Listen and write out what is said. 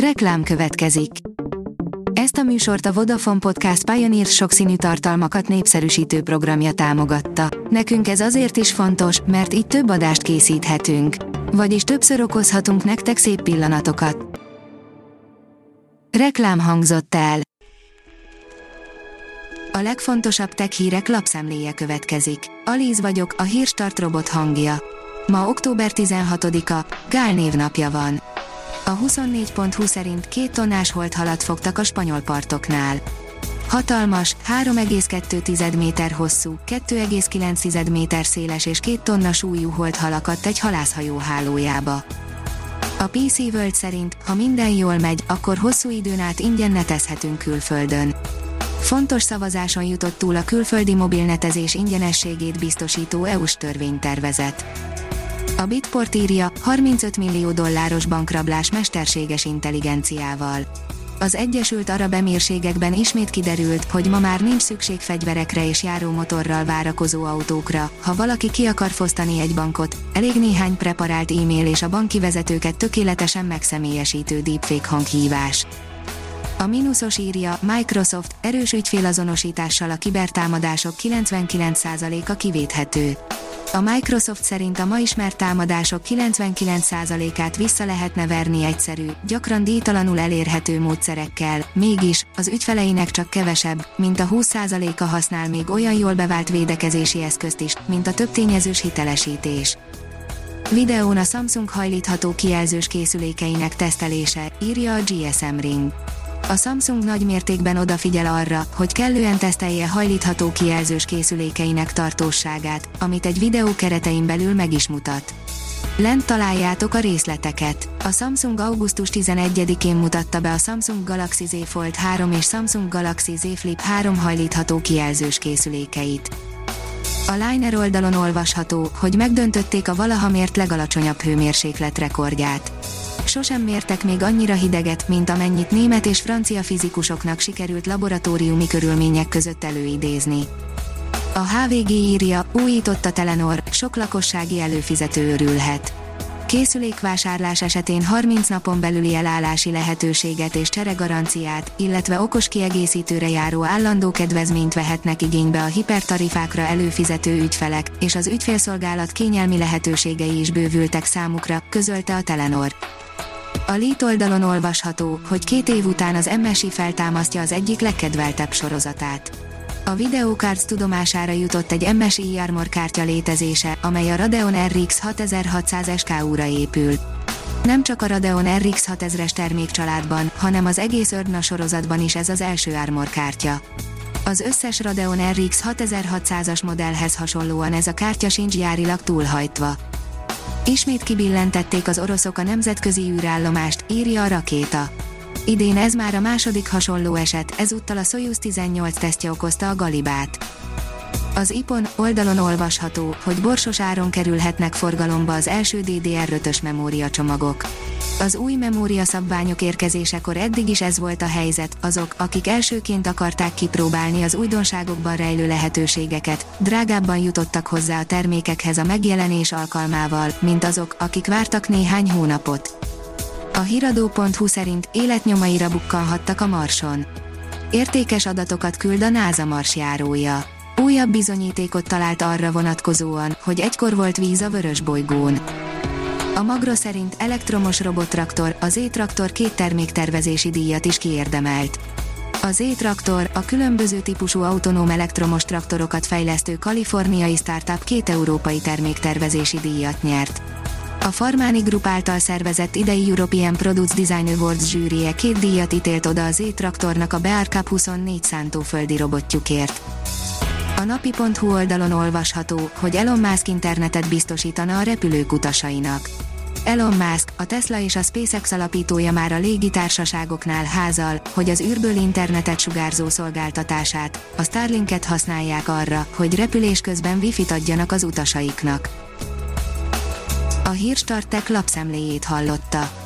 Reklám következik. Ezt a műsort a Vodafone Podcast Pioneer sokszínű tartalmakat népszerűsítő programja támogatta. Nekünk ez azért is fontos, mert így több adást készíthetünk. Vagyis többször okozhatunk nektek szép pillanatokat. Reklám hangzott el. A legfontosabb tech hírek lapszemléje következik. Alíz vagyok, a hírstart robot hangja. Ma október 16-a, Gál névnapja van. A 24.20 szerint két tonnás holdhalat fogtak a spanyol partoknál. Hatalmas, 3,2 méter hosszú, 2,9 méter széles és két tonna súlyú holdhalakat egy halászhajó hálójába. A PC World szerint, ha minden jól megy, akkor hosszú időn át ingyen netezhetünk külföldön. Fontos szavazáson jutott túl a külföldi mobilnetezés ingyenességét biztosító EU-s törvénytervezet. A Bitport írja 35 millió dolláros bankrablás mesterséges intelligenciával. Az Egyesült Arab Emírségekben ismét kiderült, hogy ma már nincs szükség fegyverekre és járómotorral várakozó autókra, ha valaki ki akar fosztani egy bankot, elég néhány preparált e-mail és a banki vezetőket tökéletesen megszemélyesítő deepfake hanghívás. A mínuszos írja, Microsoft erős ügyfélazonosítással a kibertámadások 99%-a kivéthető. A Microsoft szerint a ma ismert támadások 99%-át vissza lehetne verni egyszerű, gyakran díjtalanul elérhető módszerekkel, mégis, az ügyfeleinek csak kevesebb, mint a 20%-a használ még olyan jól bevált védekezési eszközt is, mint a többtényezős hitelesítés. Videón a Samsung hajlítható kijelzős készülékeinek tesztelése, írja a GSM Ring. A Samsung nagy mértékben odafigyel arra, hogy kellően tesztelje hajlítható kijelzős készülékeinek tartóságát, amit egy videó keretein belül meg is mutat. Lent találjátok a részleteket. A Samsung augusztus 11-én mutatta be a Samsung Galaxy Z Fold 3 és Samsung Galaxy Z Flip 3 hajlítható kijelzős készülékeit. A Liner oldalon olvasható, hogy megdöntötték a valaha mért legalacsonyabb hőmérséklet rekordját sosem mértek még annyira hideget, mint amennyit német és francia fizikusoknak sikerült laboratóriumi körülmények között előidézni. A HVG írja, újított a Telenor, sok lakossági előfizető örülhet. Készülékvásárlás esetén 30 napon belüli elállási lehetőséget és cseregaranciát, illetve okos kiegészítőre járó állandó kedvezményt vehetnek igénybe a hipertarifákra előfizető ügyfelek, és az ügyfélszolgálat kényelmi lehetőségei is bővültek számukra, közölte a Telenor. A Lít oldalon olvasható, hogy két év után az MSI feltámasztja az egyik legkedveltebb sorozatát. A Videocards tudomására jutott egy MSI Armor kártya létezése, amely a Radeon RX 6600 SKU-ra épül. Nem csak a Radeon RX 6000-es termékcsaládban, hanem az egész Ördna sorozatban is ez az első Armor kártya. Az összes Radeon RX 6600-as modellhez hasonlóan ez a kártya sincs gyárilag túlhajtva. Ismét kibillentették az oroszok a nemzetközi űrállomást, írja a rakéta. Idén ez már a második hasonló eset, ezúttal a Soyuz 18 tesztje okozta a galibát. Az IPON oldalon olvasható, hogy borsos áron kerülhetnek forgalomba az első DDR5-ös memóriacsomagok. Az új memória szabványok érkezésekor eddig is ez volt a helyzet, azok, akik elsőként akarták kipróbálni az újdonságokban rejlő lehetőségeket, drágábban jutottak hozzá a termékekhez a megjelenés alkalmával, mint azok, akik vártak néhány hónapot. A hiradó.hu szerint életnyomaira bukkanhattak a Marson. Értékes adatokat küld a NASA marsjárója. Újabb bizonyítékot talált arra vonatkozóan, hogy egykor volt víz a vörös bolygón. A Magro szerint elektromos robottraktor, az E-traktor két terméktervezési díjat is kiérdemelt. Az E-traktor, a különböző típusú autonóm elektromos traktorokat fejlesztő kaliforniai startup két európai terméktervezési díjat nyert. A Farmani Group által szervezett idei European Produce Design Awards zsűrie két díjat ítélt oda az E-traktornak a Bear Cup 24 szántóföldi robotjukért. A napi.hu oldalon olvasható, hogy Elon Musk internetet biztosítana a repülők utasainak. Elon Musk, a Tesla és a SpaceX alapítója már a légitársaságoknál házal, hogy az űrből internetet sugárzó szolgáltatását, a Starlinket használják arra, hogy repülés közben wifi-t adjanak az utasaiknak. A Hírstartek lapszemléjét hallotta.